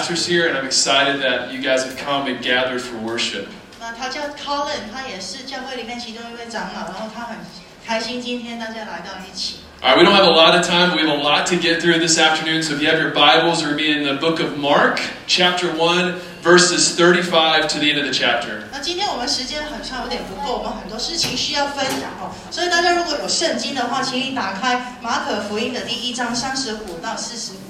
pastors here, and I'm excited that you guys have come and gathered for worship. 那他叫 Colin，他也是教会里面其中一位长老，然后他很开心今天大家来到一起。 All right, we don't have a lot of time. We have a lot to get through this afternoon. So if you have your Bibles, we're be in the book of Mark, chapter 1, verses 35 to the end of the chapter. 那今天我们时间很长，有点不够，我们很多事情需要分享哦。所以大家如果有圣经的话，请你打开马可福音的第一章三十五到四十五节。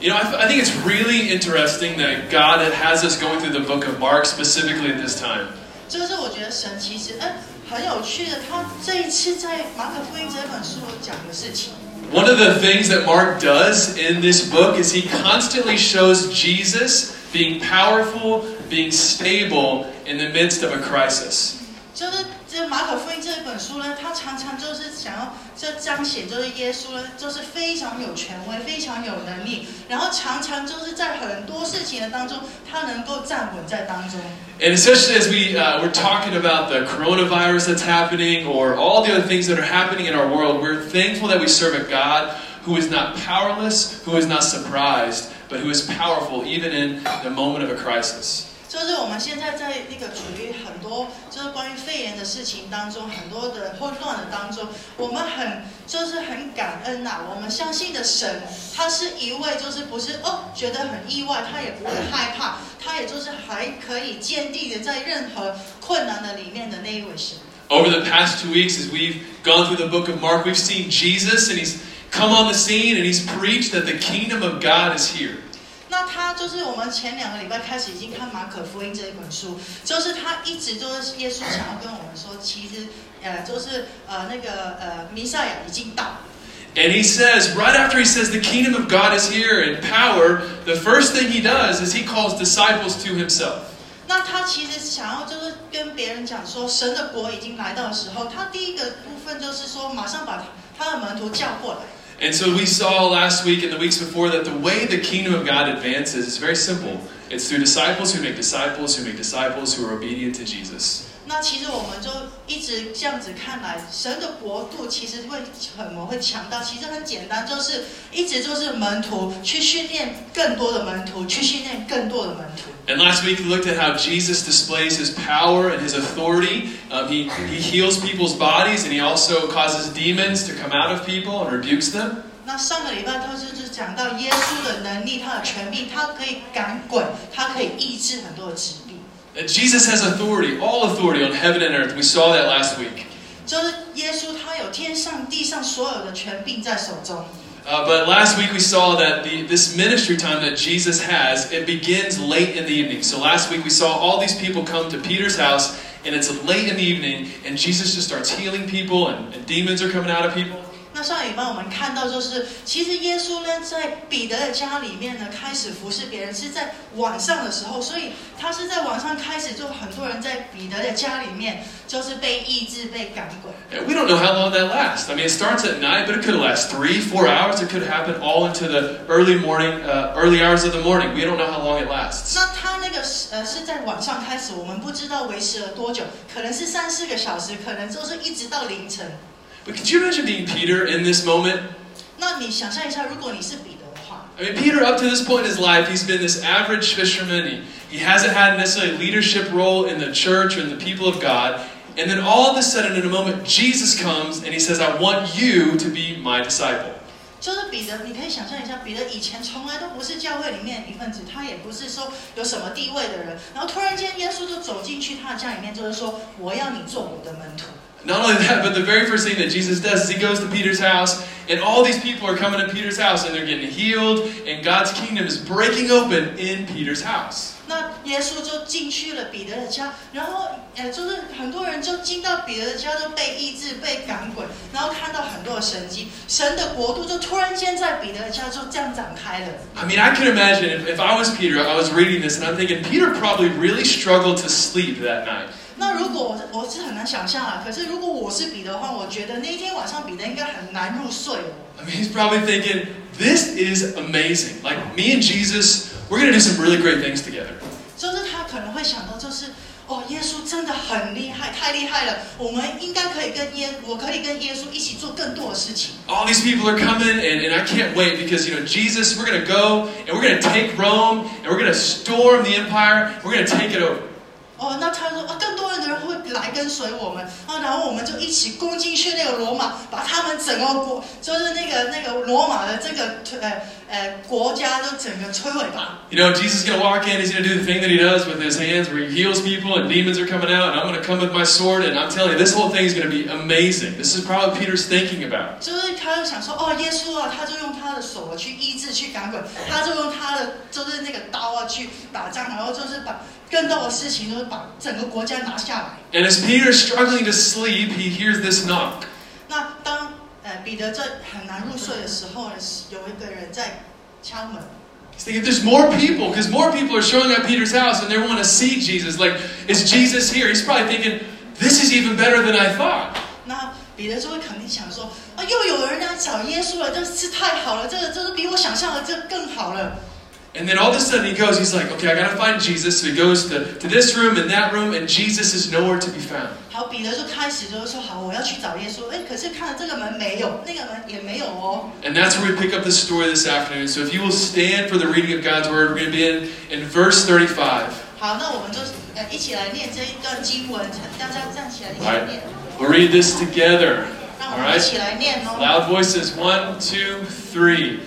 You know, I, th- I think it's really interesting that God has us going through the book of Mark specifically at this time. 就是我觉得神其实哎很有趣的，他这一次在马可福音这本书讲的事情。 One of the things that Mark does in this book is he constantly shows Jesus being powerful, being stable in the midst of a crisis. 就是 这马可福音这本书呢，它常常就是想要这彰显，就是耶稣呢，就是非常有权威，非常有能力，然后常常就是在很多事情的当中，他能够站稳在当中。 And especially as we, uh, we're talking about the coronavirus that's happening or all the other things that are happening in our world, we're thankful that we serve a God who is not powerless, who is not surprised, but who is powerful even in the moment of a crisis. 就是我们现在在那个处于很多就是关于肺炎的事情当中，很多的混乱的当中，我们很就是很感恩呐、我们相信的神，他是一位就是不是哦觉得很意外，他也不会害怕，他也就是还可以坚定的在任何困难的里面的那一位神。Over the past two weeks, as we've gone through the book of Mark, we've seen Jesus and he's come on the scene and he's preached that the kingdom of God is here. 那他就是我们前两个礼拜开始已经看马可福音这一本书，就是他一直就是耶稣想要跟我们说，其实呃就是呃那个呃弥赛亚已经到了。And he says, right after he says the kingdom of God is here in power, the first thing he does is he calls disciples to himself. 那他其实想要就是跟别人讲说，神的国已经来到的时候，他第一个部分就是说，马上把他的门徒叫过来。And so we saw last week and the weeks before that the way the kingdom of God advances is very simple. It's through disciples who make disciples who make disciples who are obedient to Jesus. 那其实我们就一直这样子看来，神的国度其实会很我会强大，其实很简单，就是一直就是门徒去训练更多的门徒，去训练更多的门徒。And last week we looked at how Jesus displays his power and his authority. Um, he, he heals people's bodies and he also causes demons to come out of people and rebukes them. 那上个礼拜他就是讲到耶稣的能力，他的权柄，他可以赶鬼，他可以医治很多的疾病。That Jesus has authority, all authority on heaven and earth. We saw that last week. 就是耶稣，他有天上地上所有的权柄在手中。 Uh, but last week we saw that the, this ministry time that Jesus has, it begins late in the evening. So last week we saw all these people come to Peter's house, and it's late in the evening, and Jesus just starts healing people, and, and demons are coming out of people. 那上一班我们看到，就是其实耶稣呢，在彼得的家里面呢，开始服侍别人是在晚上的时候，所以他是在晚上开始，就很多人在彼得的家里面，就是被医治、被赶鬼。We don't know how long that lasts. I mean, it starts at night, but it could last three, four hours. It could happen all into the early morning, uh, early hours of the morning. We don't know how long it lasts. 那他那个是呃是在晚上开始，我们不知道维持了多久，可能是三四个小时，可能就是一直到凌晨。But could you imagine being Peter in this moment? 那你想象一下，如果你是彼得的话， I mean, Peter, up to this point in his life, he's been this average fisherman. He, he hasn't had necessarily a leadership role in the church or in the people of God. And then all of a sudden, in a moment, Jesus comes and he says, I want you to be my disciple. 就是彼得，你可以想象一下，彼得以前从来都不是教会里面的一份子，他也不是说有什么地位的人，然后突然间耶稣就走进去他的家里面，就是说我要你做我的门徒。 Not only that, but the very first thing that Jesus does is he goes to Peter's house, and all these people are coming to Peter's house, and they're getting healed, and God's kingdom is breaking open in Peter's house. 那耶稣就进去了彼得的家，然后呃，就是很多人就进到彼得的家，都被医治、被赶鬼，然后看到很多的神迹，神的国度就突然间在彼得的家就这样展开了。 I mean, I can imagine if, if I was Peter, I was reading this, and I'm thinking, Peter probably really struggled to sleep that night. 那如果我我是很难想象啊，可是如果我是彼得的话，我觉得那一天晚上比的应该很难入睡哦。I mean, he's probably thinking, this is amazing. Like, me and Jesus, we're going to do some really great things together. 就是他可能会想到，就是哦，耶稣真的很厉害，太厉害了，我们应该可以跟耶，我可以跟耶稣一起做更多的事情。All these people are coming, and, and I can't wait because, you know, Jesus, we're going to go and we're gonna take Rome and we're to storm the empire. We're going to take it over. 哦，那他说啊，更多的人会来跟随我们。啊，然后我们就一起攻进去那个罗马，把他们整个国，就是那个那个罗马的这个呃 呃国家都整个摧毁吧。 You know, Jesus is going to walk in, he's going to do the thing that he does with his hands where he heals people and demons are coming out, and I'm going to come with my sword, and I'm telling you, this whole thing is going to be amazing. This is probably what Peter's thinking about. 就是他就想说，哦，耶稣啊，他就用他的手啊去医治、去赶鬼，他就用他的就是那个刀啊去打仗，然后就是把更多的事情，就是把整个国家拿下来。 And as Peter's struggling to sleep, he hears this knock. 那当呃 彼得在很难入睡的时候呢，有一个人在敲门。He's thinking, there's more people, because more people are showing up Peter's house and they want to see Jesus. Like, is Jesus here? He's probably thinking, this is even better than I thought. 那彼得就会肯定想说，啊，又有人来找耶稣了，这是太好了，这个这是比我想象的这更好了。And then all of a sudden he goes, he's like, okay, I got to find Jesus. So he goes to, to this room and that room, and Jesus is nowhere to be found. 好，彼得就开始就是说，好，我要去找耶稣。哎，可是看了这个门没有，那个门也没有哦。 And that's where we pick up the story this afternoon. So if you will stand for the reading of God's word, we're going to be in, in verse 35. 好，那我们就呃一起来念这一段经文，大家站起来一起来念， We'll read this together. 让我 All 们一 right? 起来念哦。 Loud voices one, two, three.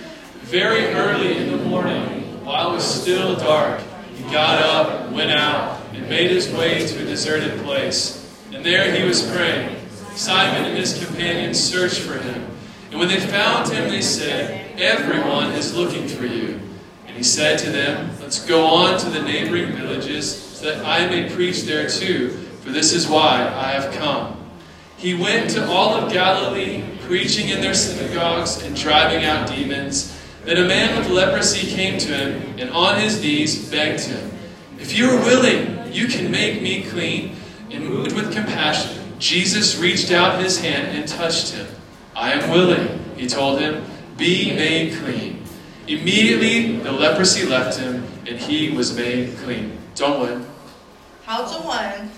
Very early in the morning, while it was still dark, he got up, went out, and made his way to a deserted place. And there he was praying. Simon and his companions searched for him. And when they found him, they said, Everyone is looking for you. And he said to them, Let's go on to the neighboring villages, so that I may preach there too, for this is why I have come. He went to all of Galilee, preaching in their synagogues and driving out demons. Then a man with leprosy came to him, and on his knees begged him, If you are willing, you can make me clean. And moved with compassion, Jesus reached out his hand and touched him. I am willing, he told him, be made clean. Immediately the leprosy left him, and he was made clean. 中文。好，中文。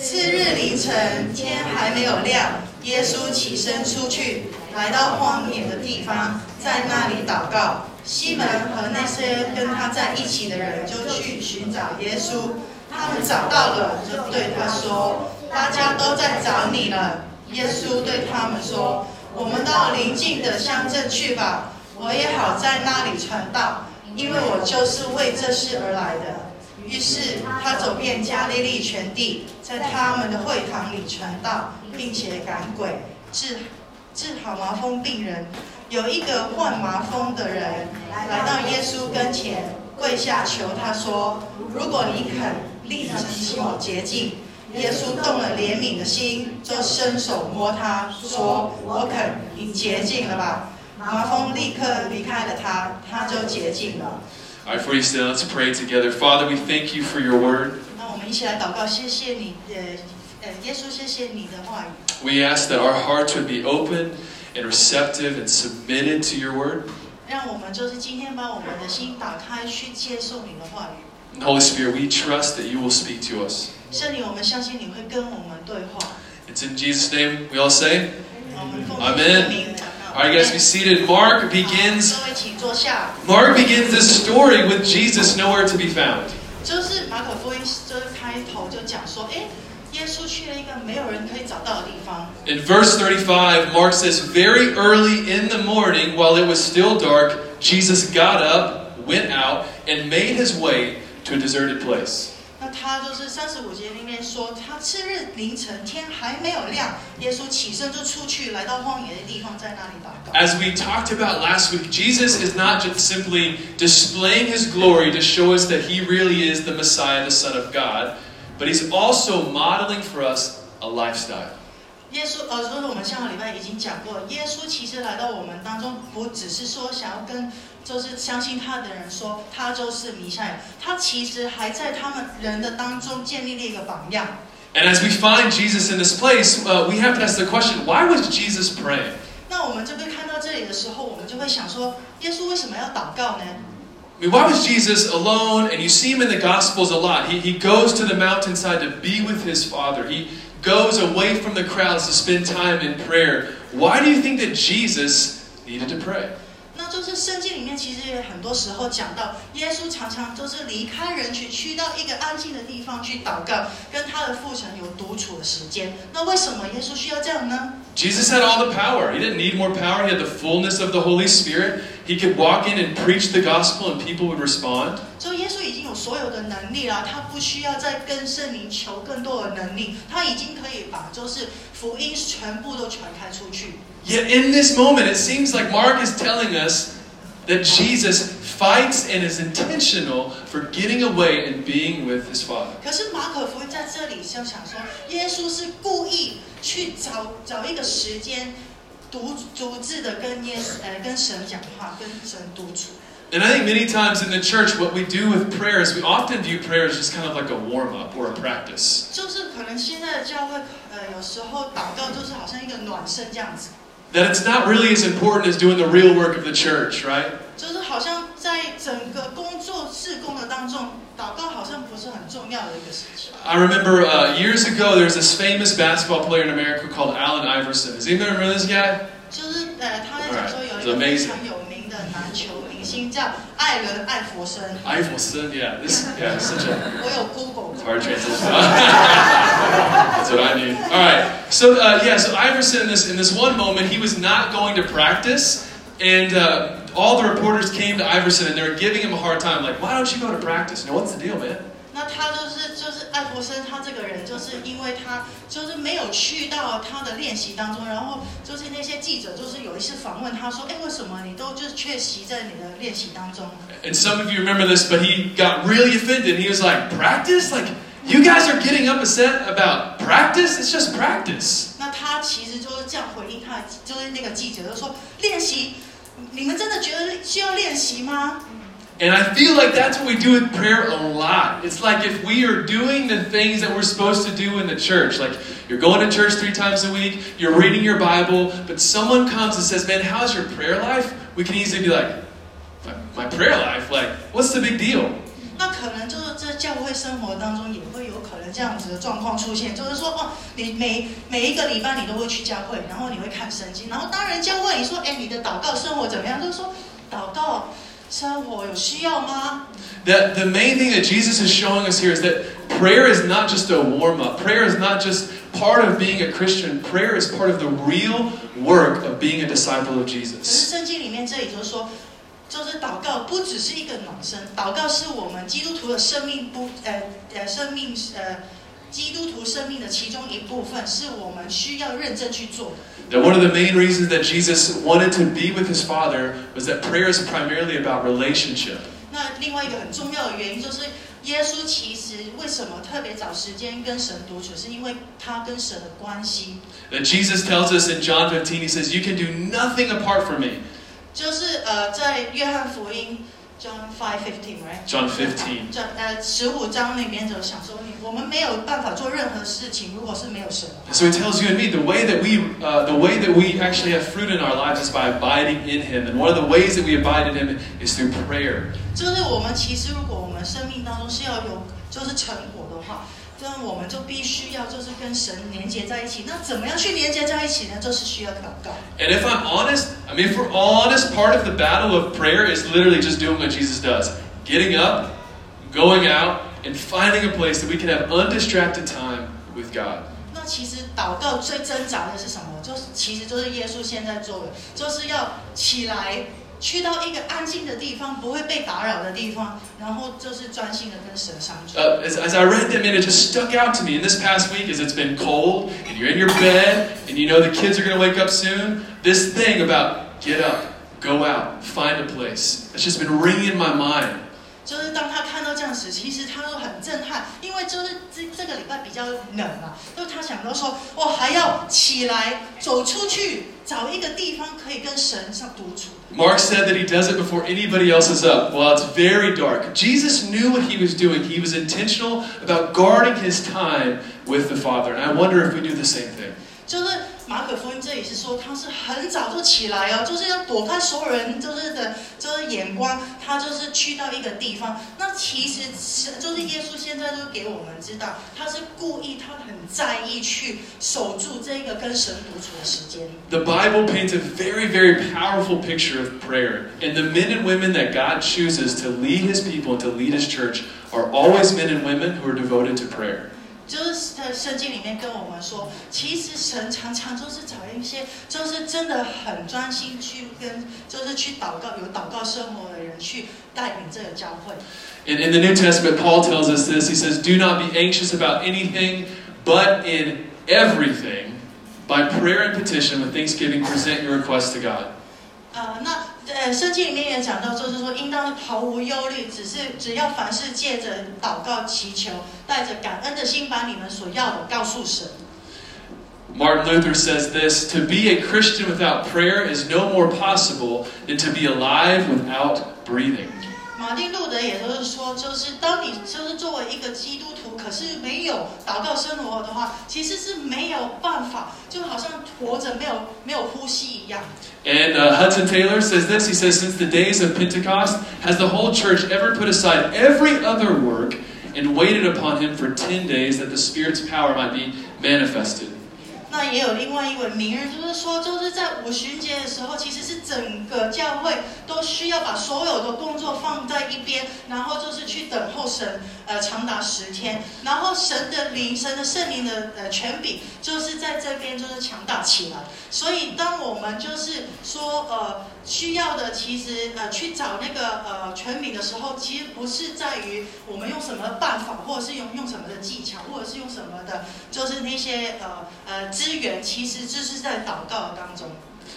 次日凌晨，天还没有亮，耶稣起身出去， 来到荒野的地方，在那里祷告。西门和那些跟他在一起的人就去寻找耶稣，他们找到了，就对他说：“大家都在找你了。”耶稣对他们说：“我们到邻近的乡镇去吧，我也好在那里传道，因为我就是为这事而来的。”于是他走遍加利利全地，在他们的会堂里传道，并且赶鬼，治治好麻风病人。有一个患麻风的人来到耶稣跟前，跪下求他说：“如果你肯，立即使我洁净。”耶稣动了怜悯的心，就伸手摸他，说：“我肯，你洁净了吧。”麻风立刻离开了他，他就洁净了。All right, before you stand, let's pray together. Father, we thank you for your word. 那我们一起来祷告，谢谢你，呃呃，耶稣，谢谢你的话语。We ask that our hearts would be open and receptive and submitted to your word. 让我们就是今天把我们的心打开，去接受你的话语。 And Holy Spirit, we trust that you will speak to us. 圣灵，我们相信你会跟我们对话。 It's in Jesus' name we all say. 我们奉 Amen. 主的名祷告 All right, guys, be seated. Mark begins. 各位请坐下。 Mark begins this story with Jesus nowhere to be found. 就是马可福音，就是开头就讲说，哎， 耶稣去了一个没有人可以找到的地方。 In verse 35, Mark says, Very early in the morning, while it was still dark, Jesus got up, went out, and made his way to a deserted place. 那他就是三十五节里面说，他次日凌晨天还没有亮，耶稣起身就出去，来到荒野的地方，在那里祷告。 As we talked about last week, Jesus is not just simply displaying his glory to show us that he really is the Messiah, the Son of God, but he's also modeling for us a lifestyle. 耶稣，呃，就是我们上个礼拜已经讲过，耶稣其实来到我们当中，不只是说想要跟就是相信他的人说他就是弥赛亚，他其实还在他们人的当中建立了一个榜样。 And as we find Jesus in this place, uh, we have to ask the question why was Jesus praying? 那我们这边看到这里的时候，我们就会想说，耶稣为什么要祷告呢？ I mean, why was Jesus alone? And you see him in the Gospels a lot. He, he goes to the mountainside to be with his Father. He goes away from the crowds to spend time in prayer. Why do you think that Jesus needed to pray? 那就是圣经里面其实也很多时候讲到，耶稣常常都是离开人群，去到一个安静的地方去祷告，跟他的父神有独处的时间。那为什么耶稣需要这样呢？ Jesus had all the power. He didn't need more power. He had the fullness of the Holy Spirit. He could walk in and preach the gospel and people would respond. 所以耶稣已经有所有的能力了，他不需要再跟圣灵求更多的能力，他已经可以把就是福音全部都传开出去。 Yet in this moment, it seems like Mark is telling us that Jesus fights and is intentional for getting away and being with his Father. 可是马可福音在这里就想说，耶稣是故意去找找一个时间， 独独自的跟耶呃跟神讲话，跟神独处。 And I think many times in the church, what we do with prayer is we often view prayer as just kind of like a warm up or a practice. 就是可能现在的教会，呃，有时候祷告就是好像一个暖身这样子， That it's not really as important as doing the real work of the church, right? 就是好像在整个工作事工的当中， 祷告好像不是很重要的一个事情。 I remember uh, years ago, there was this famous basketball player in America called Allen Iverson. Does anybody remember this guy? 就是呃，他在讲说有一 Alright, 个 it's 非 amazing. 常有名的篮球明星叫艾伦艾佛森， Iverson, yeah. This, yeah, such a 我有 Google 过。 hard transition. That's what I need. All right. So uh, yeah, so Iverson in this in this one moment, he was not going to practice, and uh, all the reporters came to Iverson and they were giving him a hard time, like, "Why don't you go to practice? You know what's the deal, man?" 那他就是就是艾弗森，他这个人就是因为他就是没有去到他的练习当中，然后就是那些记者就是有一次访问他说，哎，为什么你都就是缺席在你的练习当中？ And some of you remember this, but he got really offended. He was like, "Practice? Like, you guys are getting upset about practice? It's just practice." 那他其实就是这样回应他，就是那个记者就说，练习， 你们真的觉得需要练习吗？ And I feel like that's what we do with prayer a lot. It's like if we are doing the things that we're supposed to do in the church, like you're going to church three times a week, you're reading your Bible, but someone comes and says, Man, how's your prayer life? We can easily be like, My, my prayer life? Like, what's the big deal? 那可能就是在 教会生活当中也会有可能这样子的状况出现，就是说，哦，你每每一个礼拜你都会去教会，然后你会看圣经，然后当人家问你说，哎，你的祷告生活怎么样？就是说，祷告生活有需要吗？That the main thing that Jesus is showing us here is that prayer is not just a warm up. Prayer is not just part of being a Christian. Prayer is part of the real work of being a disciple of Jesus. 圣经里面这里就是说，就是祷告不只是一个暖身，祷告是我们基督徒的生命不呃呃生命呃基督徒生命的其中一部分，是我们需要认真去做的。That one of the main reasons that Jesus wanted to be with his Father was that prayer is primarily about relationship. 那另外一个很重要的原因就是，耶稣其实为什么特别找时间跟神独处，是因为他跟神的关系。That Jesus tells us in John 15, he says, You can do nothing apart from me. 就是呃，在约翰福音 John five fifteen right John 15. 这呃十五章里面就想说，你我们没有办法做任何事情，如果是没有神的话。 So he tells you and me the way that we, uh, the way that we actually have fruit in our lives is by abiding in Him, and one of the ways that we abide in Him is through prayer. 就是我们其实，如果我们生命当中是要有就是成果的话， 那我们就必须要就是跟神连接在一起。那怎么样去连接在一起呢？就是需要祷告。 And if I'm honest, I mean, if we're honest, part of the battle of prayer is literally just doing what Jesus does getting up, going out, and finding a place that we can have undistracted time with God. 那其实祷告最挣扎的是什么？就是其实就是耶稣现在做的，就是要起来， 去到一个安静的地方，不会被打扰的地方，然后就是专心的跟神相处。 Uh, as, as I read them, and it just stuck out to me. In this past week, as it's been cold, and you're in your bed, and you know the kids are going to wake up soon, this thing about get up, go out, find a place, it's just been ringing in my mind. 就是当他看到这样时，其实他都很震撼，因为就是这这个礼拜比较冷嘛，就是他想到说，我还要起来走出去，找一个地方可以跟神上独处。 Mark said that he does it before anybody else is up. Well, it's very dark. Jesus knew what he was doing. He was intentional about guarding his time with the Father. And I wonder if we do the same thing. 就是 马可福音这里是说他是很早就起来哦，就是要躲开所有人就是的，就是眼光，他就是去到一个地方。那其实是就是耶稣现在都给我们知道，他是故意，他很在意去守住这个跟神独处的时间。 The Bible paints a very, very powerful picture of prayer. And the men and women that God chooses to lead his people and to lead his church are always men and women who are devoted to prayer. 就是在圣经里面跟我们说，其实神常常就是找一些，就是真的很专心去跟，就是去祷告、有祷告生活的人去带领这个教会。 In, in the New Testament, Paul tells us this. He says, Do not be anxious about anything, but in everything, by prayer and petition, with thanksgiving, present your requests to God. 呃，那 呃，圣经里面也讲到，就是说，应当毫无忧虑，只是只要凡事借着祷告祈求，带着感恩的心，把你们所要的告诉神。 Martin Luther says this To be a Christian without prayer is no more possible than to be alive without breathing. 马丁路德也就是说，就是当你就是作为一个基督徒，可是没有祷告生活的话，其实是没有办法，就好像活着没有没有呼吸一样。 And uh, Hudson Taylor says this He says, Since the days of Pentecost, has the whole church ever put aside every other work and waited upon him for 10 days that the Spirit's power might be manifested? 那也有另外一位名人，就是说，就是在五旬节的时候，其实是整个教会都需要把所有的工作放在一边，然后就是去等候神，呃，长达十天，然后神的灵、神的圣灵的呃权柄，就是在这边就是强大起来。所以，当我们就是说，呃，需要的其实呃去找那个呃权柄的时候，其实不是在于我们用什么办法，或者是用用什么的技巧，或者是用什么的，就是那些呃呃资源，其实就是在祷告当中。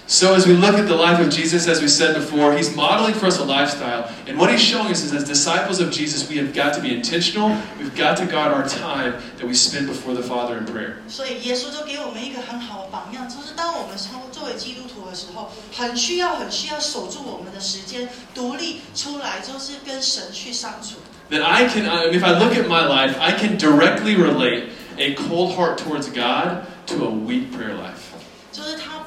So, as we look at the life of Jesus, as we said before, he's modeling for us a lifestyle. And what he's showing us is, as disciples of Jesus, we have got to be intentional. We've got to guard our time that we spend before the Father in prayer. 所以耶稣就给我们一个很好的榜样，就是当我们作作为基督徒的时候，很需要、很需要守住我们的时间，独立出来，就是跟神去相处。 That I can, I mean, if I look at my life, I can directly relate a cold heart towards God to a weak prayer life. 就是他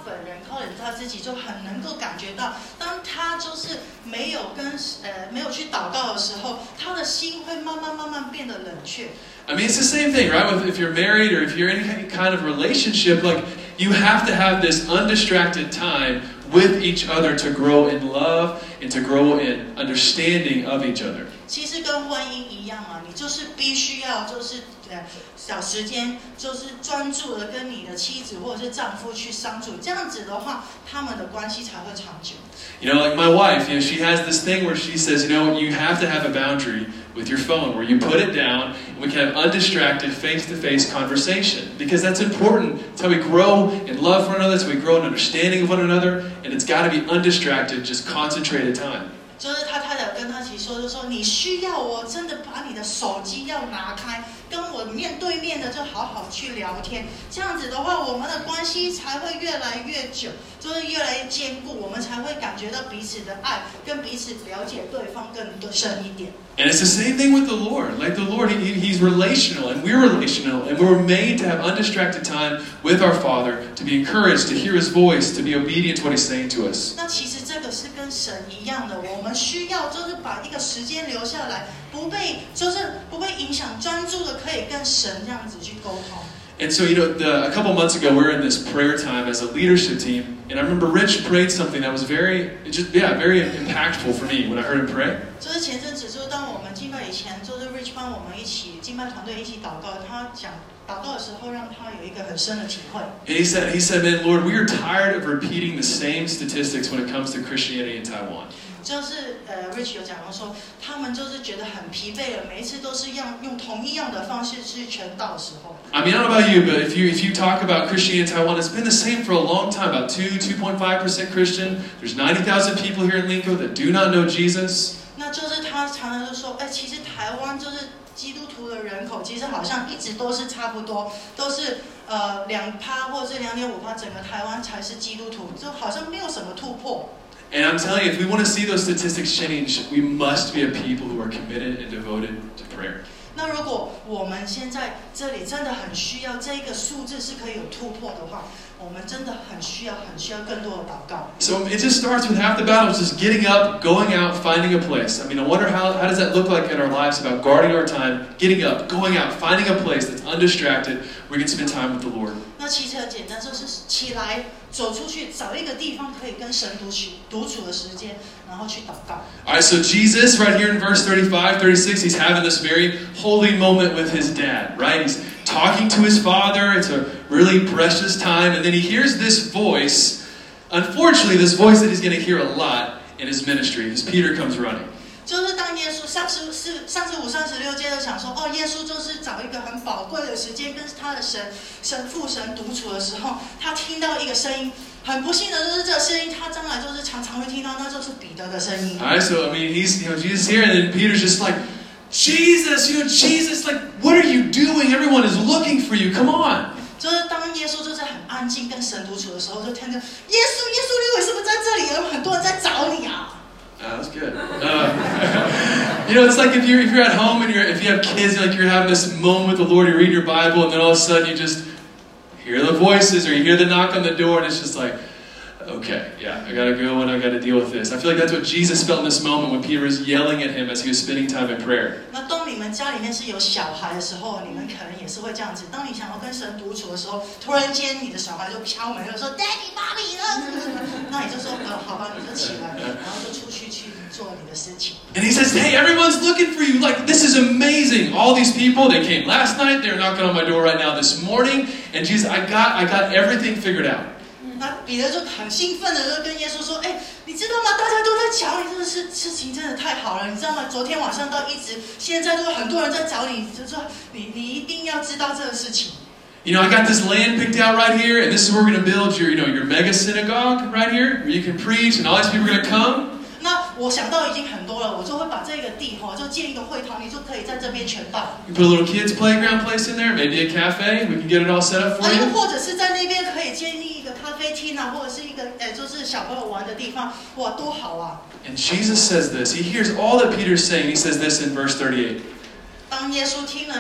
本人靠着他自己就很能够感觉到，当他就是没有跟呃没有去祷告的时候，他的心会慢慢慢慢变得冷却。 I mean, it's the same thing, right? With, if you're married or if you're in any kind of relationship, like, you have to have this undistracted time with each other to grow in love and to grow in understanding of each other. 其实跟婚姻一样啊，你 就是必须要就是呃找时间，就是专注的跟你的妻子或者是丈夫去相处，这样子的话，他们的关系才会长久。 You know, like my wife, you know, she has this thing where she says, you know, you have to have a boundary with your phone where you put it down and we can have undistracted face to face conversation because that's important. It's how we grow in love for one another, it's how we grow in understanding of one another, and it's got to be undistracted, just concentrated time. 就是他太太跟他一起 说，就说你需要我真的把你的手机要拿开，跟我面对面的就好好去聊天，这样子的话，我们的关系才会越来越久，就是越来越坚固，我们才会感觉到彼此的爱，跟彼此了解对方更深一点。 And it's the same thing with the Lord. Like the Lord, he, he- He's relational, and we're relational, and we were made to have undistracted time with our Father, to be encouraged, to hear His voice, to be obedient to what He's saying to us. 那其实这个是 跟神一样的，我们需要就是把一个时间留下来，不被就是不被影响，专注的可以跟神这样子去沟通。 And so, you know, the, a couple months ago, we were in this prayer time as a leadership team, and I remember Rich prayed something that was very, it just yeah, very impactful for me when I heard him pray. 就是前阵子，就是当我们敬拜 以前就是 Rich said, he said, man, Lord, we are tired of repeating the same statistics when it comes to Christianity in Taiwan. 就是呃，Rich mean, I don't know about you, but if you if you talk about Christianity in Taiwan, it's been the same for a long time. About two two point five percent Christian. There's ninety thousand people here in Linkou that do not know Jesus. 那就是他常常就说，哎，其实台湾就是基督徒的人口，其实好像一直都是差不多，都是呃两趴或者是两点五趴，整个台湾才是基督徒，就好像没有什么突破。And I'm telling you, if we want to see those statistics change, we must be a people who are committed and devoted to prayer. 那如果我们现在这里真的很需要这个数字是可以有突破的话，我们真的很需要、很需要更多的祷告。 So it just starts with half the battle is just getting up, going out, finding a place. I mean, I wonder how, how does that look like in our lives about guarding our time, getting up, going out, finding a place that's undistracted where we can spend time with the Lord. 那其实很简单，就是起来 走出去，找一个地方可以跟神独处独处的时间，然后去祷告。 All right, so Jesus, right here in verse 35, 36, he's having this very holy moment with his dad, right? He's talking to his father. It's a really precious time. And then he hears this voice. Unfortunately, this voice that he's going to hear a lot in his ministry because Peter comes running. 就是当耶稣上次是上次五三十六节的想说，哦，耶稣就是找一个很宝贵的时间跟他的神神父神独处的时候，他听到一个声音。很不幸的就是这声音，他将来就是常常会听到，那就是彼得的声音。I so I mean he's you know Jesus here and then Peter's just like Jesus, you know Jesus, like what are you doing? Everyone is looking for you. Come on. 就是当耶稣就是很安静跟神独处的时候，就听着耶稣耶稣，你为什么在这里？有很多人在找你啊。Ah, that's good. Uh, you know, it's like if you're if you're at home and you're if you have kids, like you're having this moment with the Lord, you read your Bible, and then all of a sudden you just hear the voices or you hear the knock on the door, and it's just like, okay, yeah, I gotta go and I gotta deal with this. I feel like that's what Jesus felt in this moment when Peter was yelling at him as he was spending time in prayer. 那当你们家里面是有小孩的时候，你们可能也是会这样子。当你想要跟神独处的时候，突然间你的小孩就敲门，就说 “Daddy, Mommy 呢？” 那你就说：“呃，好吧，你就起来，然后就出去去做你的事情。And he says, Hey, everyone's looking for you. Like, this is amazing. All these people, they came last night, they're knocking on my door right now this morning. And Jesus, I got I got everything figured out. 那彼得就很兴奋的就跟耶稣说：“哎，你知道吗？大家都在找你，这个事事情真的太好了，你知道吗？昨天晚上到一直，现在都有很多人在找你，就说你你一定要知道这个事情。You know, I got this land picked out right here, and this is where we're gonna build your, you know, your mega synagogue right here, where you can preach, and all these people are gonna come. 那我想到已经很多了，我就会把这个地哈，就建一个会堂，你就可以在这边全办。 You put a little kids playground place in there, maybe a cafe. We can get it all set up for 啊，又 you. 或者是在那边可以建立一个咖啡厅啊，或者是一个呃，就是小朋友玩的地方，哇，多好啊！ And Jesus says this. He hears all that Peter's saying. He says this in verse 38. 当耶稣听了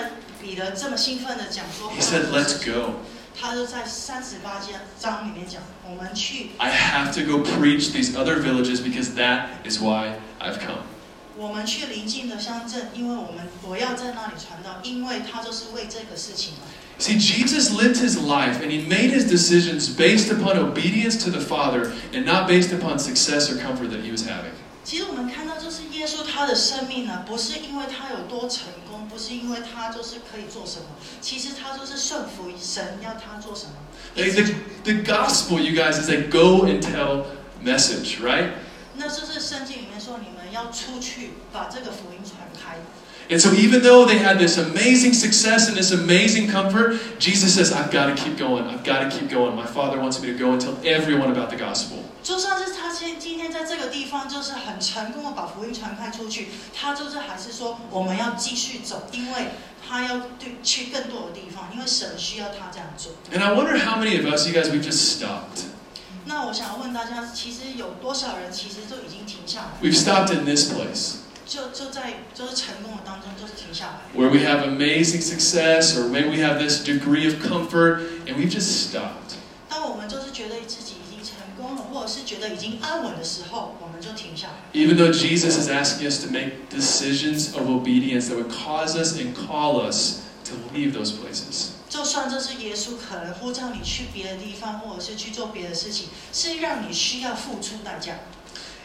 彼得这么兴奋的讲说， He said, Let's go. 他就在三十八章里面讲，我们去， I have to go preach these other villages because that is why I've come. 我们去邻近的乡镇，因为我们我要在那里传道，因为他就是为这个事情来。 See, Jesus lived his life and he made his decisions based upon obedience to the Father and not based upon success or comfort that he was having. 其实我们看到，就是耶稣他的生命呢，不是因为他有多成功， 不是因为他就是可以做什么，其实他就是顺服于神，要他做什么。The the gospel, you guys, is a go and tell message, right? 那就是圣经里面说，你们要出去，把这个福音传开。And so, even though they had this amazing success and this amazing comfort, Jesus says, I've got to keep going. I've got to keep going. My Father wants me to go and tell everyone about the gospel. 就算是他现今天在这个地方就是很成功的把福音传开出去，他就是还是说我们要继续走，因为他要对去更多的地方，因为神需要他这样做。 And I wonder how many of us, you guys, we've just stopped. 那我想问大家，其实有多少人其实都已经停下来， We've stopped in this place 就就在就是成功的当中就是停下来。 where we have amazing success, or maybe we have this degree of comfort, and we've just stopped. 当我们就是觉得自己已经成功了，或者是觉得已经安稳的时候，我们就停下来。 Even though Jesus is asking us to make decisions of obedience that would cause us and call us to leave those places. 就算这是耶稣可能呼召你去别的地方，或者是去做别的事情，是让你需要付出代价。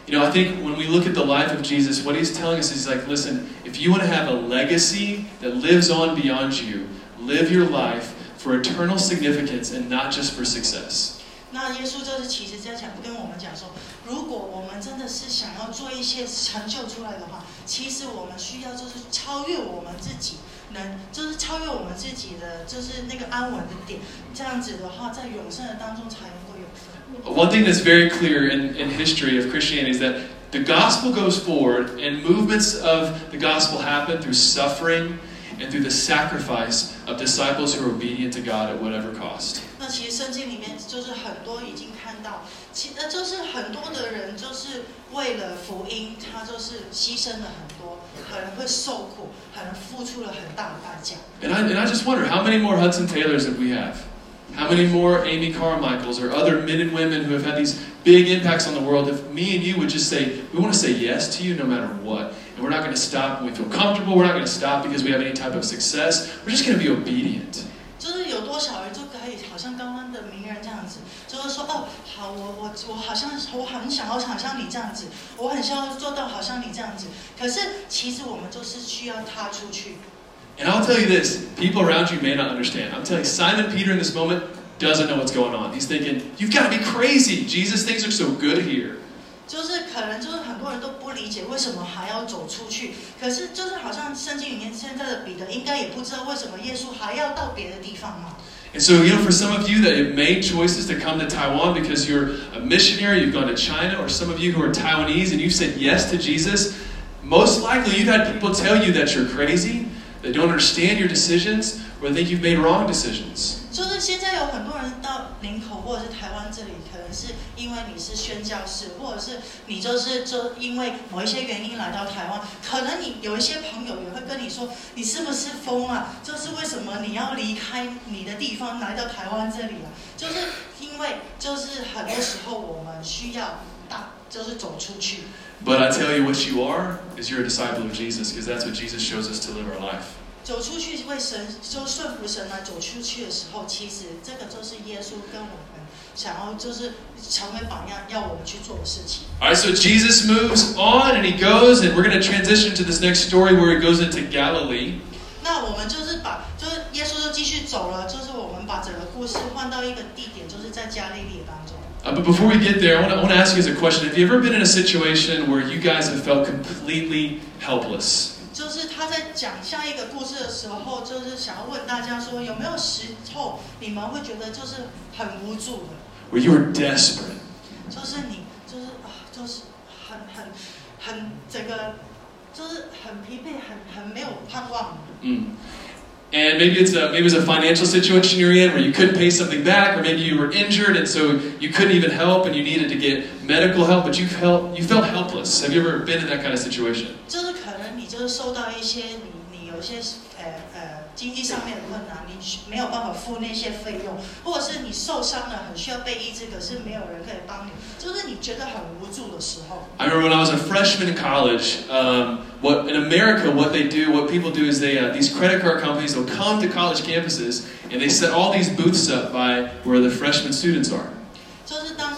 You know, I think when we look at the life of Jesus, what he's telling us is like, listen, if you want to have a legacy that lives on beyond you, live your life for eternal significance and not just for success. 那耶稣就是其实在讲跟我们讲说，如果我们真的是想要做一些成就出来的话，其实我们需要就是超越我们自己，能就是超越我们自己的就是那个安稳的点，这样子的话，在永生的当中才能够有份。 One thing that's very clear in, in history of Christianity is that the gospel goes forward and movements of the gospel happen through suffering and through the sacrifice of disciples who are obedient to God at whatever cost. 那其实圣经里面就是很多已经看到，其呃就是很多的人就是为了福音，他就是牺牲了很多， 可能会受苦，可能付出了很大的代价。 And I, and I just wonder how many more Hudson Taylors have we have? How many more Amy Carmichaels or other men and women who have had these big impacts on the world? If me and you would just say, we want to say yes to you no matter what. And we're not going to stop when we feel comfortable. We're not going to stop because we have any type of success. We're just going to be obedient. 就是有多少人就可以，好像刚刚的名人这样子，就是说，哦，好，我我我好像我很想要好像你这样子，我很想要做到好像你这样子。可是其实我们就是需要踏出去。 And I'll tell you this people around you may not understand. I'm telling you, Simon Peter in this moment doesn't know what's going on. He's thinking, you've got to be crazy. Jesus, things are so good here. 就是可能就是很多人都不理解为什么还要走出去，可是就是好像圣经里面现在的彼得应该也不知道为什么耶稣还要到别的地方嘛。 And so, you know, for some of you that have made choices to come to Taiwan because you're a missionary, you've gone to China, or some of you who are Taiwanese and you've said yes to Jesus, most likely you've had people tell you that you're crazy, they don't understand your decisions, or they think you've made wrong decisions. 就是现在有很多人到林口或者是台湾这里，可能是因为你是宣教士，或者是你就是就因为某一些原因来到台湾，可能你有一些朋友也会跟你说，你是不是疯啊？就是为什么你要离开你的地方来到台湾这里啊？就是因为就是很多时候我们需要，就是走出去。 But I tell you what you are, is you're a disciple of Jesus, because that's what Jesus shows us to live our life. 走出去为神，就顺服神来走出去的时候，其实这个就是耶稣跟我们想要就是成为榜样，要我们去做的事情。 All right, so Jesus moves on and he goes, and we're going to transition to this next story where he goes into Galilee. 那我们就是把，就是耶稣就继续走了，就是我们把整个故事换到一个地点，就是在加利利当中。 Uh, but before we get there, I want, to, I want to ask you guys a question. Have you ever been in a situation where you guys have felt completely helpless? 就是他在讲下一个故事的时候，就是想要问大家说，有没有时候你们会觉得就是很无助的， Where you are desperate? 就是你就是啊，就是很很很整个就是很疲惫，很很没有盼望。 Mm. And maybe it's a maybe it's a financial situation you're in where you couldn't pay something back, or maybe you were injured and so you couldn't even help and you needed to get medical help, but you felt you felt helpless. Have you ever been in that kind of situation? 就是可能你就是受到一些你你有一些呃呃 经济上面的困难，你没有办法付那些费用，或者是你受伤了，很需要被医治，可是没有人可以帮你，就是你觉得很无助的时候。 I remember when I was a freshman in college. Um, what in America, what they do, what people do is they uh, these credit card companies will come to college campuses and they set all these booths up by where the freshman students are. 就是当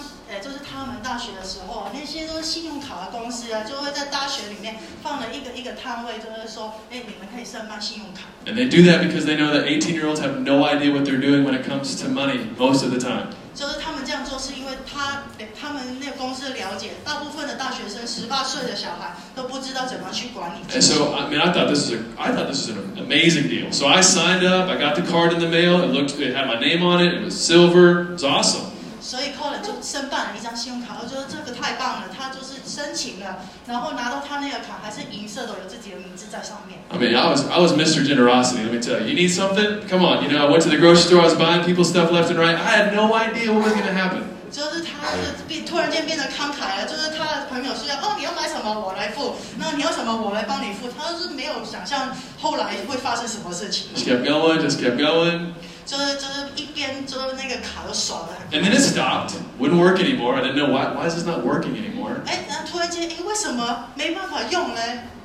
那些都是信用卡的公司啊，就会在大学里面放了一个一个摊位，就是说，哎，你们可以申办信用卡。 And they do that because they know that 18 year olds have no idea what they're doing when it comes to money most of the time. 就是他们这样做，是因为他他们那个公司了解，大部分的大学生十八岁的小孩都不知道怎么去管理 And so, I mean, I thought this was a, I thought this was an amazing deal. So I signed up. I got the card in the mail. It looked, it had my name on it. It was silver. It was awesome. 所以 Colin 就申办了一张信用卡，我觉得这个太棒了。他就是申请了，然后拿到他那个卡还是银色的，有自己的名字在上面。I mean, I was, I was Mr. Generosity. Let me tell you. You need something? Come on. You know, I went to the grocery store. I was buying people stuff left and right. I had no idea what was going to happen. 就是他就变突然间变得慷慨了，就是他的朋友说要哦你要买什么我来付，那你要什么我来帮你付，他就是没有想象后来会发生什么事情，Just kept going. Just kept going. 就是就是一边就是那个卡都刷了很 And then it stopped. Wouldn't work anymore. I didn't know why. Why is this not working anymore? 哎，然后突然间哎为什么没办法用呢？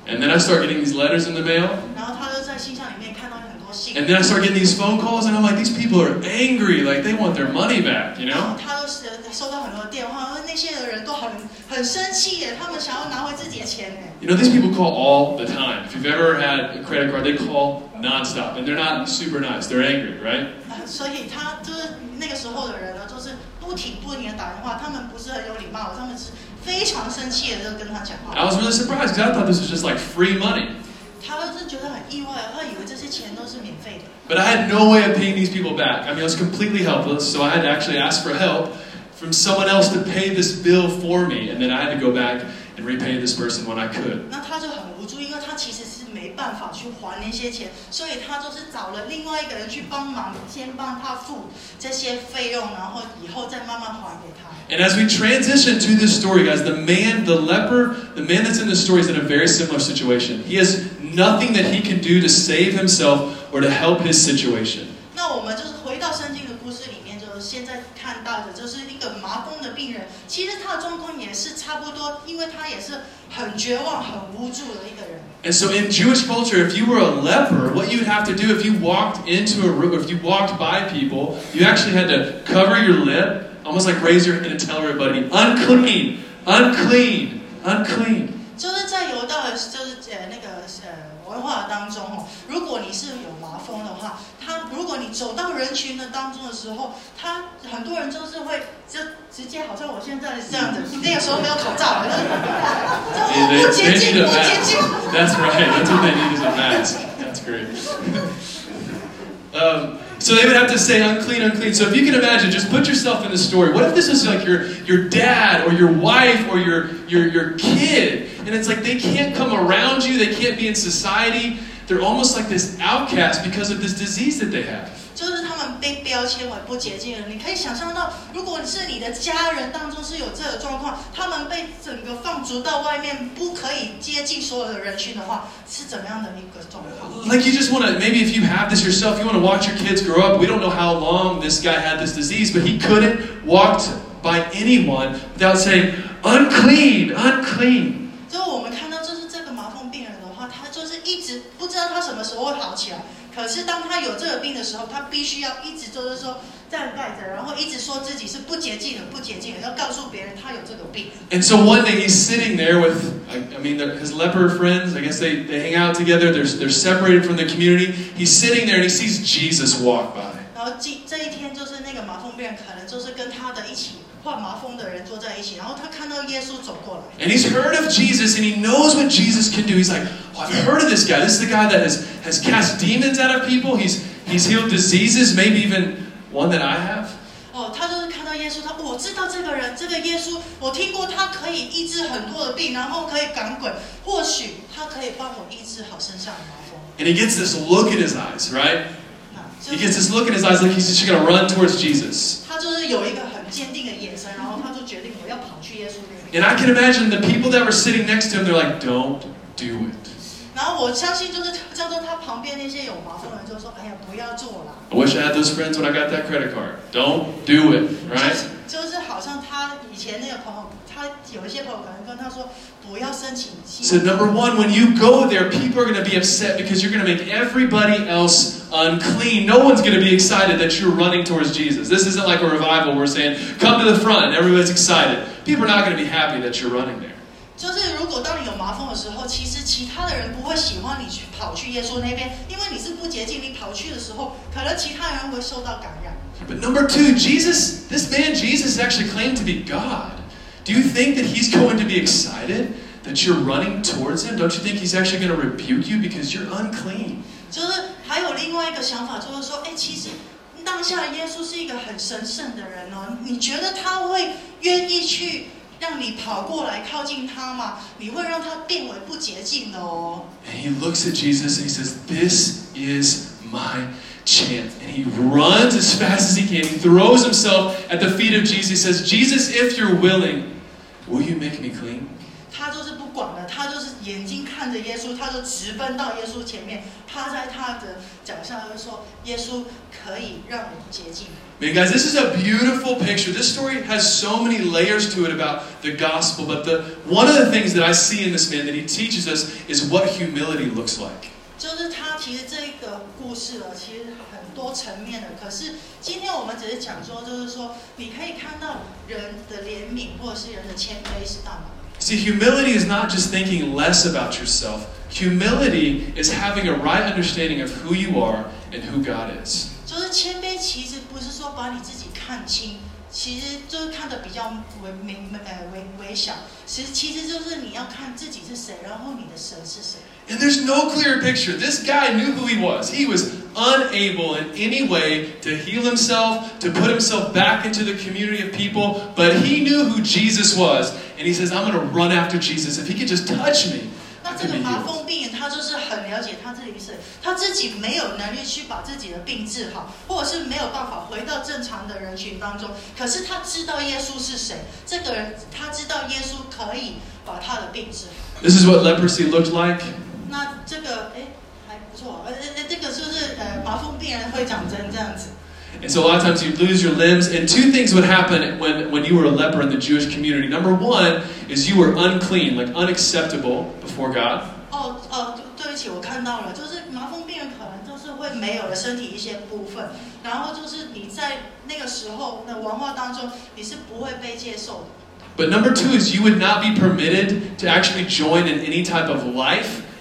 And then I start getting these letters in the mail. 然后他就在信箱里面看到很多信。 And then I start getting these phone calls, and I'm like, these people are angry. Like they want their money back. You 然后 know? 他都是收到很多电话，那些人都很很生气耶，他们想要拿回自己的钱耶。 You know, these people call all the time. If you've ever had a credit card, they call nonstop, and they're not super nice. They're angry, right? 啊，所以他就是那个时候的人呢，就是不停不停的打电话，他们不是很有礼貌，他们是 非常生气的，就跟他讲 I 话。 was really surprised because I thought this was just like free money. 他就是觉得很意外，他以为这些钱都是免费的。 But I had no way of paying these people back. I mean, I was completely helpless, so I had to actually ask for help from someone else to pay this bill for me. And then I had to go back and repay this person when I could. 那他就很无 助，因为他其实是没办法去还那些钱，所以他就是找了另外一个人去帮忙，先帮他付这些费用，然后以后再慢慢还给他。And as we transition to this story, guys, the man, the leper, the man that's in the story is in a very similar situation. He has nothing that he can do to save himself or to help his situation. 那我们就是 到的，就是一个麻风的病人，其实他的状况也是差不多，因为他也是很绝望、很无助的一个人。 And so in Jewish culture, if you were a leper, what you'd have to do if you walked into a room, if you walked by people, you actually had to cover your lip, almost like raise your hand and tell everybody, unclean, unclean, unclean. 就是在犹大的，就是呃那个呃文化当中哦，如果你是有麻 风的话，他如果你走到人群的当中的时候，他很多人就是会就直接好像我现在这样子，那个时候没有口罩，就是就 They, 我 they, 不洁 they 净， need a 不洁 mask. 净。 That's right. That's what they need is a mask. That's great. Um, so they would have to say unclean, unclean. So if you can imagine, just put yourself in the story. What if this was like your your dad or your wife or your your your kid, and it's like they can't come around you, they can't be in society. They're almost like this outcast because of this disease that they have. 就是他们被标签为不洁净的人，你可以想象到，如果是你的家人当中是有这个状况，他们被整个放逐到外面，不可以接近所有的人群的话，是怎么样的一个状况？ Like you just want to, maybe if you have this yourself, you want to watch your kids grow up. We don't know how long this guy had this disease, but he couldn't walk by anyone without saying, unclean, unclean. 知道他什么时候会好起来。可是当他有这个病的时候，他必须要一直就是说站盖着，然后一直说自己是不洁净的、不洁净的，要告诉别人他有这个病。And so one day he's sitting there with, I, I mean, his leper friends. I guess they, they hang out together. They're, they're separated from the community. He's sitting there and he sees Jesus walk by. 然后这这一天就是那个麻风病人，可能就是跟他的一起 患麻风的人坐在一起，然后他看到耶稣走过来， And he's heard of Jesus and he knows what Jesus can do. He's like, oh, I've heard of this guy. This is the guy that has, has cast demons out of people. He's, he's healed diseases, maybe even one that I have. 哦，他就是看到耶稣，他我知道这个人，这个耶稣，我听过他可以医治很多的病，然后可以赶鬼，或许他可以帮我医治好身上的麻风。 And he gets this look in his eyes, right? 啊，就 He gets 是 this look in his eyes like he's just going to run towards Jesus. 他就是有一个很 and I can imagine the people that were sitting next to him, they're like, don't do it. 然后我相信就是叫做他旁边那些有麻风的人就说：“哎呀，不要做啦。” I wish I had those friends when I got that credit card. Don't do it, 就 right? 是就是好像他以前那个朋友，他有一些朋友可能跟他说不要申请信 So 用 number one, when you go there, people are going to be upset because you're going to make everybody else unclean. No one's going to be excited that you're running towards Jesus. This isn't like a revival. We're saying, come to the front, and everybody's excited. People are not going to be happy that you're running there. 就是如果当你有麻风的时候，其实其他的人不会喜欢你去跑去耶稣那边，因为你是不洁净，你跑去的时候，可能其他人会受到感染。But number two, Jesus, this man Jesus actually claimed to be God. Do you think that he's going to be excited that you're running towards him? Don't you think he's actually going to rebuke you because you're unclean? 就是还有另外一个想法，就是说，哎，其实当下耶稣是一个很神圣的人哦，你觉得他会愿意去让你跑过来靠近他嘛？你会让他变为不洁净的哦。And he looks at Jesus and he says, This is my chance. And he runs as fast as he can. He throws himself at the feet of Jesus. He says, Jesus, if you're willing, will you make me clean? 他就是不管的，他就是眼睛看着耶稣，他就直奔到耶稣前面，趴在他的脚下，就说：“耶稣可以让我洁净。Man, guys, this is a beautiful picture. This story has so many layers to it about the gospel. But the one of the things that I see in this man that he teaches us is what humility looks like. ”就是他其实这个故事了，其实很多层面的。可是今天我们只是讲说，就是说你可以看到人的怜悯或者是人的谦卑是到哪里。See, humility is not just thinking less about yourself. Humility is having a right understanding of who you are and who God is. 就是谦卑，其实不是说把你自己看清，其实就是看得比较微微呃微微小。其实其实就是你要看自己是谁，然后你的神是谁。 And there's no clearer picture. This guy knew who he was. He was unable in any way to heal himself, to put himself back into the community of people, but he knew who Jesus was. And he says, I'm going to run after Jesus. If he could just touch me, 那 I 这 could 个 be 麻 healed. 风病人，他就是很了解他自己是，他自己没有能力去把自己的病治好，或者是没有办法回到正常的人群当中。可是他知道耶稣是谁，这个人他知道耶稣可以把他的病治好。 This is what leprosy looked like. 那这个哎还不错，呃呃，这个是不是呃麻风病人会长针这样子？ And so a lot of times you'd lose your limbs. And two things would happen when, when you were a leper in the Jewish community. Number one is you were unclean, like unacceptable before God. 哦哦，对对不起，我看到了，就是麻风病人可能就是会没有了身体一些部分，然后就是你在那个时候的文化当中，你是不会被接受的。 But number two is you would not be permitted to actually join in any type of life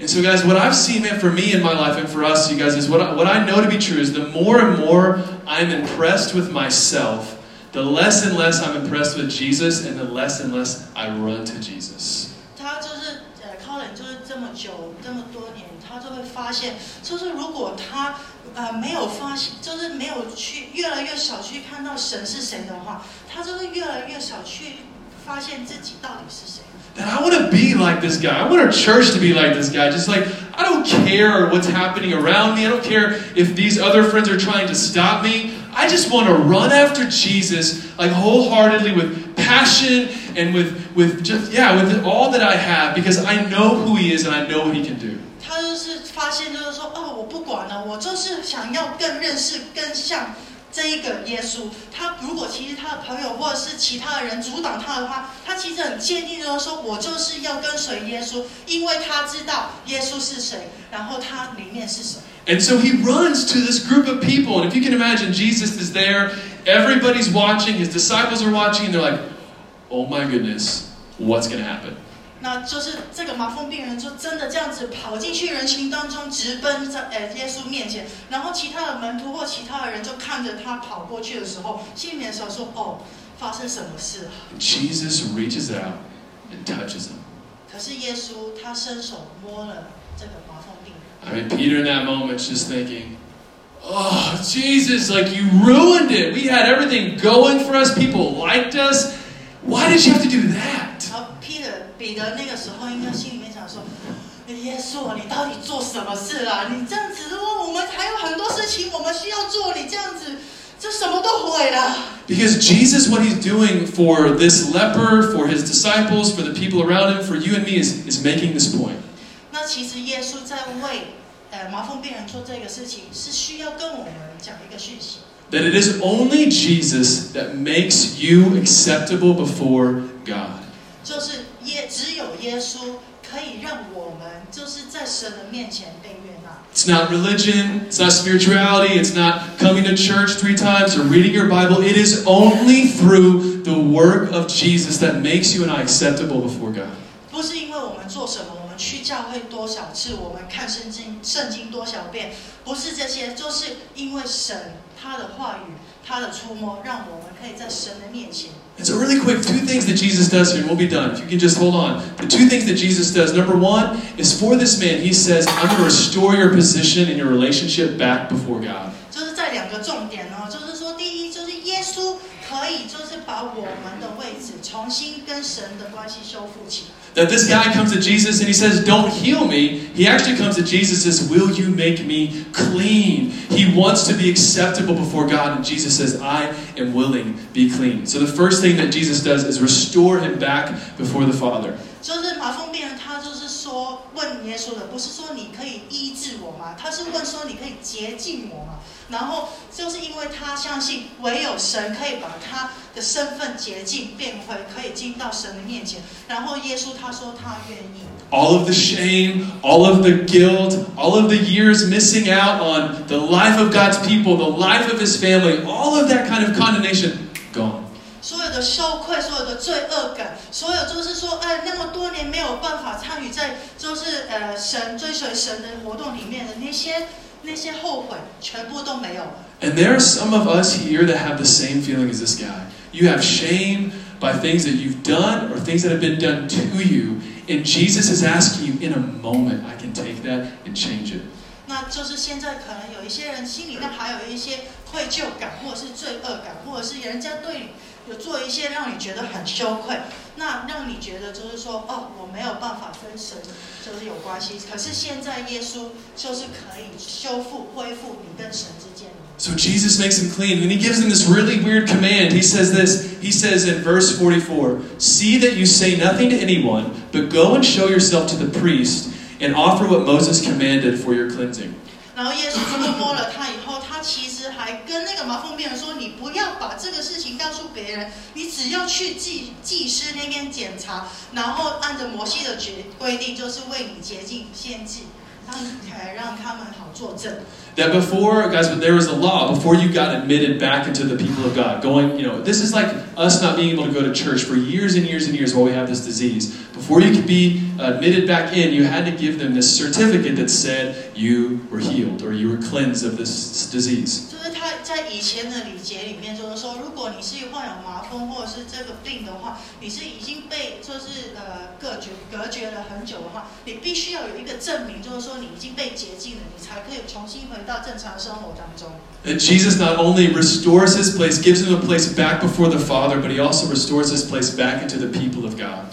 And so, guys, what I've seen, man, for me in my life and for us, you guys, is what I, what I know to be true is the more and more I'm impressed with myself, the less and less I'm impressed with Jesus, and the less and less I run to Jesus. 他就是呃，靠人就是这么久这么多年，他就会发现，就是如果他呃没有发现，就是没有去越来越少去看到神是谁的话，他就会越来越少去发现自己到底是谁。 That I want to be like this guy. I want our church to be like this guy. Just like, I don't care what's happening around me. I don't care if these other friends are trying to stop me. I just want to run after Jesus, like wholeheartedly with passion and with, with just, yeah, with all that I have because I know who he is and I know what he can do. 他就是发现，就是说，哦，我不管了，我就是想要更认识、更像 这一个耶稣。他如果其实他的朋友或者是其他的人阻挡他的话，他其实很坚定的说，我就是要跟随耶稣，因为他知道耶稣是谁，然后他里面是什么。 And so he runs to this group of people. And if you can imagine, Jesus is there, everybody's watching, his disciples are watching, and they're like, oh my goodness, what's going to happen? 那就是这个麻风病人就真的这样子跑进去人群当中，直奔在呃耶稣面前，然后其他的门徒或其他的人就看着他跑过去的时候，心里面想说：哦，发生什么事了？ Jesus reaches out and touches him. 可是耶稣他伸手摸了这个麻风病人， I mean, Peter in that moment just thinking, oh, Jesus, like you ruined it. We had everything going for us, people liked us. Why did you have to do that? 然后 Peter 彼得那个时候应该心里面想说：哎耶稣啊，你到底做什么事啦？你这样子，我们还有很多事情我们需要做，你这样子，这什么都毁了。 Because Jesus, what he's doing for this leper, for his disciples, for the people around him, for you and me, is, is making this point. 那其实耶稣在为呃麻风病人做这个事情，是需要跟我们讲一个讯息， That it is only Jesus that makes you acceptable before God. 就是 耶只有耶稣可以让我们就是在神的面前被悦纳。 It's not religion, it's not spirituality, it's not coming to church three times or reading your Bible. It is only through the work of Jesus that makes you and I acceptable before God. 不是因为我们做什么，我们去教会多少次，我们看圣经圣经多少遍，不是这些，就是因为神 他的话语、他的触摸，让我们可以在神的面前。And so, really quick, two things that Jesus does here, and we'll be done. If you can just hold on. The two things that Jesus does number one is for this man, he says, I'm going to restore your position and your relationship back before God. 就是在两个重点哦，就是说，第一就是耶稣可以就是把我们的位置重新跟神的关系修复起来。That this guy comes to Jesus and he says, Don't heal me. He actually comes to Jesus and says, Will you make me clean? He wants to be acceptable before God. And Jesus says, I am willing, be clean. So the first thing that Jesus does is restore him back before the Father. 就是麻风病人，他就是说问耶稣的，不是说你可以医治我吗？他是问说你可以洁净我吗？然后就是因为他相信唯有神可以把他的身份洁净变回，可以进到神的面前。然后耶稣他说他愿意，All of the shame, all of the guilt, all of the years missing out on the life of God's people, the life of his family, all of that kind of condemnation, gone. 所有的羞愧、所有的罪恶感、所有就是说，哎，那么多年没有办法参与在就是呃神追随神的活动里面的那些那些后悔，全部都没有了。And there are some of us here that have the same feeling as this guy. You have shame by things that you've done or things that have been done to you. And Jesus is asking you in a moment, I can take that and change it. 那就是现在可能有一些人心里面还有一些愧疚感，或者是罪恶感，或者是人家对你有做一些让你觉得很羞愧，那让你觉得就是说，哦，我没有办法跟神就是有关系。可是现在耶稣就是可以修复、恢复你跟神之间的。 So Jesus makes him clean, and he gives him this really weird command. He says this, he says in verse 44, See that you say nothing to anyone, but go and show yourself to the priest and offer what Moses commanded for your cleansing. 然后耶稣这么摸了他以后，他其实 还跟那个麻风病人说：“你不要把这个事情告诉别人，你只要去祭祭司那边检查，然后按照摩西的决规定，就是为你洁净献祭，让呃让他们好作证。 That before, guys, there was a law before you got admitted back into the people of God. Going, you know, this is like us not being able to go to church for years and years and years while we have this disease. Before you could be admitted back in, you had to give them this certificate that said you were healed or you were cleansed of this disease. 就是他在以前的礼节里面，就是说，如果你是患有麻风或者是这个病的话，你是已经被就是呃隔绝隔绝了很久的话，你必须要有一个证明，就是说你已经被洁净了，你才可以重新回到正常生活当中。 And Jesus not only restores his place, gives him a place back before the Father, but he also restores his place back into the people of God.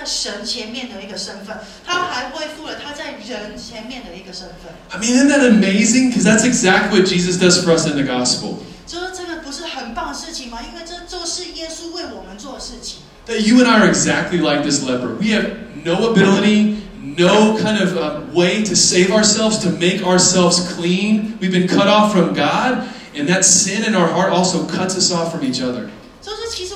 在神前面的一个身份，他还恢复了他在人前面的一个身份。 I mean, isn't that amazing? Because that's exactly what Jesus does for us in the gospel. 就是这个不是很棒的事情吗？因为这就是耶稣为我们做的事情。 That you and I are exactly like this leper. We have no ability, no kind of uh, way to save ourselves, to make ourselves clean. We've been cut off from God, and that sin in our heart also cuts us off from each other. 就是其实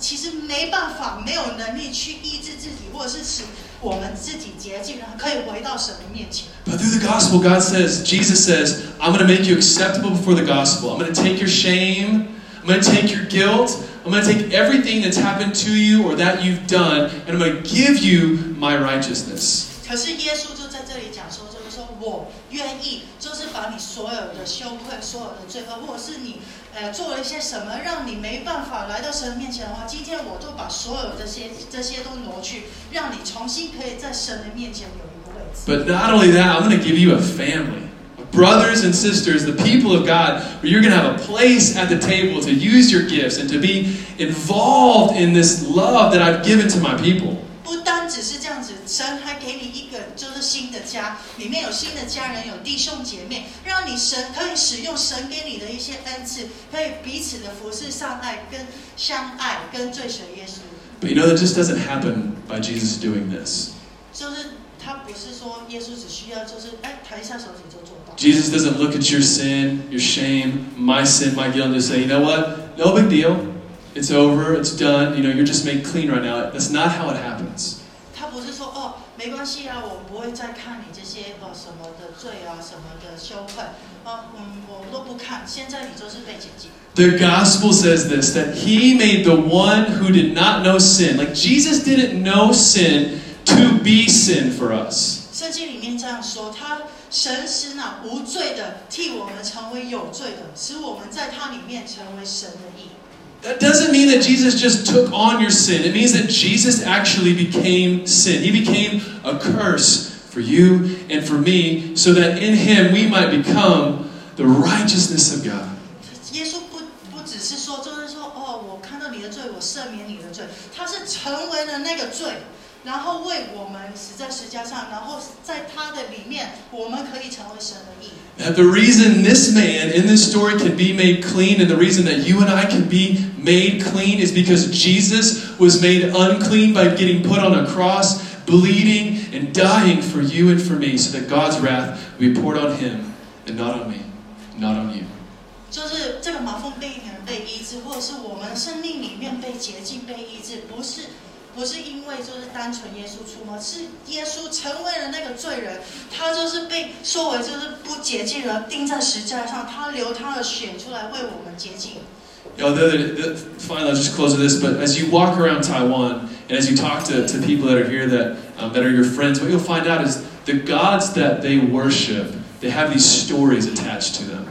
其实没办法，没有能力去医治自己，或者是使我们自己洁净，然后可以回到神的面前。But through the gospel, God says, Jesus says, I'm going to make you acceptable before the gospel. I'm going to take your shame. I'm going to take your guilt. I'm going to take everything that's happened to you or that you've done, and I'm going to give you my righteousness. 可是耶稣就在这里讲说，就是说我愿意，就是把你所有的羞愧、所有的罪恶，或者是你 呃做了一些什么，让你没办法来到神面前的话，今天我都把所有这些这些都挪去，让你重新可以在神的面前有一个位置。 But not only that, I'm going to give you a family. Brothers and sisters, the people of God, where you're going to have a place at the table to use your gifts and to be involved in this love that I've given to my people. 不单只是这样子，神还给你一个就是新的家，里面有新的家人，有弟兄姐妹，让你神可以使用神给你的一些恩赐，可以彼此的服侍、上爱、跟相爱、跟追随耶稣。But you know, that just doesn't happen by Jesus doing this. 就是他不是说耶稣只需要就是哎抬一下手指就做到。Jesus doesn't look at your sin, your shame, my sin, my guilt, and just say, you know what? No big deal. It's over. It's done. You know, you're just made clean right now. That's not how it happens. 他不是说哦没关系啊，我不会再看你这些呃什么的罪啊，什么的羞愧啊，嗯，我都不看。现在你就是被解禁。 The gospel says this that he made the one who did not know sin. Like Jesus didn't know sin to be sin for us. 圣经里面这样说，他神使那无罪的替我们成为有罪的，使我们在他里面成为神的义。 That doesn't mean that Jesus just took on your sin. It means that Jesus actually became sin. He became a curse for you and for me so that in him we might become the righteousness of God. 耶稣不不只是说，就是说，哦，我看到你的罪，我赦免你的罪，他是成为了那个罪， 然后为我们死在十字架上，然后在他的里面，我们可以成为神的义。And the reason this man in this story can be made clean, and the reason that you and I can be made clean, is because Jesus was made unclean by getting put on a cross, bleeding, and dying for you and for me, so that God's wrath would be poured on him and not on me, not on you. 就是这个麻风病人被医治，或者是我们生命里面被洁净、被医治，不是。不是因为就是单纯耶稣出没，是耶稣成为了那个罪人，他就是被说为就是不洁净了，钉在石架上，他流他的血出来为我们洁净。 You know, the, the, finally, I'll just close with this. But as you walk around Taiwan and as you talk to, to people that are here that um, that are your friends, what you'll find out is the gods that they worship, they have these stories attached to them.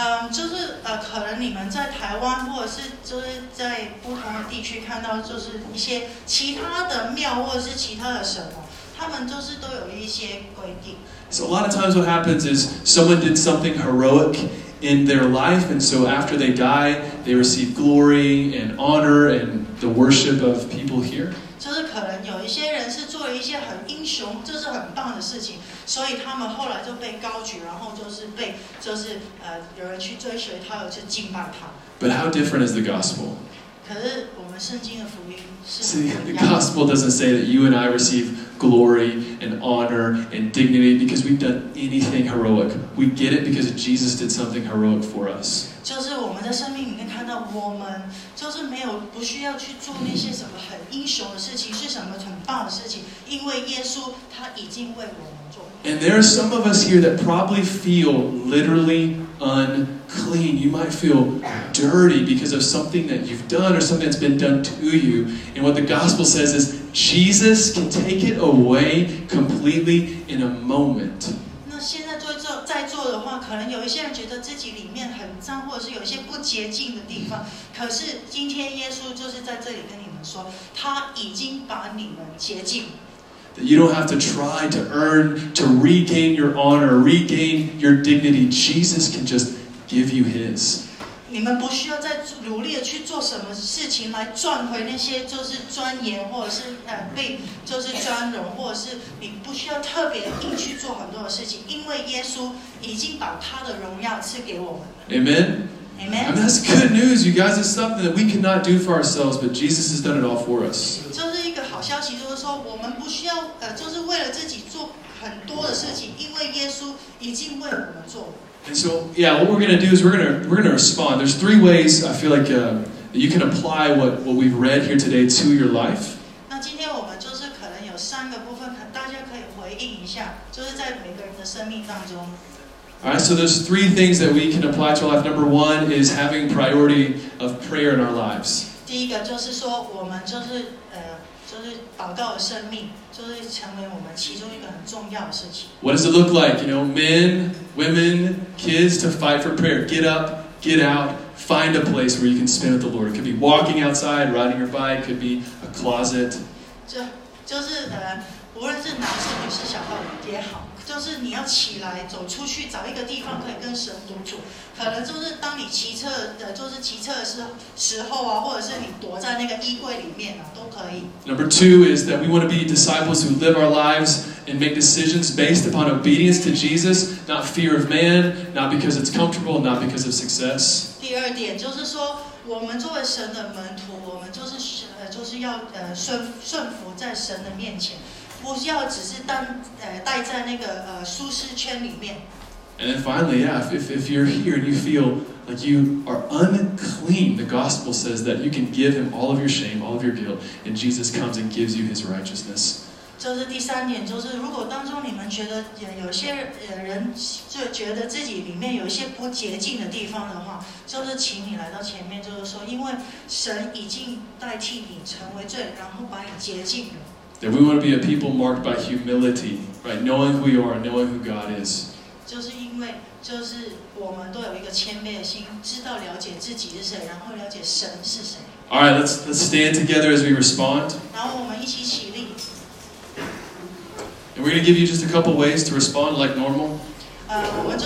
嗯，就是呃，可能你们在台湾或者是就是在不同的地区看到，就是一些其他的庙或者是其他的神哦，他们就是都有一些规定。 So a lot of times, what happens is someone did something heroic in their life, and so after they die, they receive glory and honor and the worship of people here. 就是可能有一些人是做了一些很英雄，这是很棒的事情，所以他们后来就被高举，然后就是被就是呃有人去追随他，有去敬拜他。 But how different is the gospel? 可是我们圣经的福音是 See, 不 the 一样的。 gospel doesn't say that you and I receive glory and honor and dignity because we've done anything heroic. We get it because Jesus did something heroic for us. 就是我们在生命里面看到，我们就是没有不需要去做那些什么很英雄的事情，是什么很棒的事情，因为耶稣他已经为我们做。 And there are some of us here that probably feel literally unclean. You might feel dirty because of something that you've done or something that's been done to you. And what the gospel says is Jesus can take it away completely in a moment. 可能有一些人觉得自己里面很脏，或者是有一些不洁净的地方。可是今天耶稣就是在这里跟你们说，他已经把你们洁净。That you don't have to try to earn, to regain your honor, regain your dignity. Jesus can just give you His. 你们不需要再努力的去做什么事情来赚回那些就是钻研，或者是呃被就是钻荣，或者是你不需要特别硬去做很多的事情，因为耶稣已经把他的荣耀赐给我们。Amen? I mean, Amen。that's good news, you guys. It's something that we cannot do for ourselves, but Jesus has done it all for us. 就是一个好消息，就是说我们不需要呃，就是为了自己做很多的事情，因为耶稣已经为我们做了。And so, yeah, what we're going to do is we're going to we're going to respond. There's three ways I feel like uh, that you can apply what what we've read here today to your life. 那今天我们就是可能有三个部分，可大家可以回应一下，就是在每个人的生命当中。 All right, so there's three things that we can apply to our life. Number one is having priority of prayer in our lives. 第一个就是说，我们就是呃， 就是祷告的生命，就是成为我们其中一个很重要的事情。 What does it look like? You know, men, women, kids to fight for prayer. Get up, get out, find a place where you can spend with the Lord. It could be walking outside, riding your bike, could be a closet. 就就是呃，无论是男士、女士、小孩也好， 就是你要起来走出去，找一个地方可以跟神独处。可能就是当你骑车的，就是骑车的时时候啊，或者是你躲在那个衣柜里面啊，都可以。Number two is that we want to be disciples who live our lives and make decisions based upon obedience to Jesus, not fear of man, not because it's comfortable, not because of success. 第二点就是说，我们作为神的门徒，我们就是呃，就是要呃顺顺服在神的面前，不要只是当呃待在那个呃舒适圈里面。And then finally, yeah, if, you're here and you feel like you are unclean, the gospel says that you can give him all of your shame, all of your guilt, and Jesus comes and gives you his righteousness. 这是第三点，就是如果当中你们觉得有有些呃人就觉得自己里面有一些不洁净的地方的话，就是请你来到前面，就是说，因为神已经代替你成为罪，然后把你洁净了。That we want to be a people marked by humility, right? Knowing who you are, knowing who God is. 就是因为就是我们都有一个谦卑的心，知道了解自己是谁，然后了解神是谁， All right, let's, let's stand together as we respond. 然后我们一起起立。 And we're going to give you just a couple ways to respond like normal. 呃，我们就。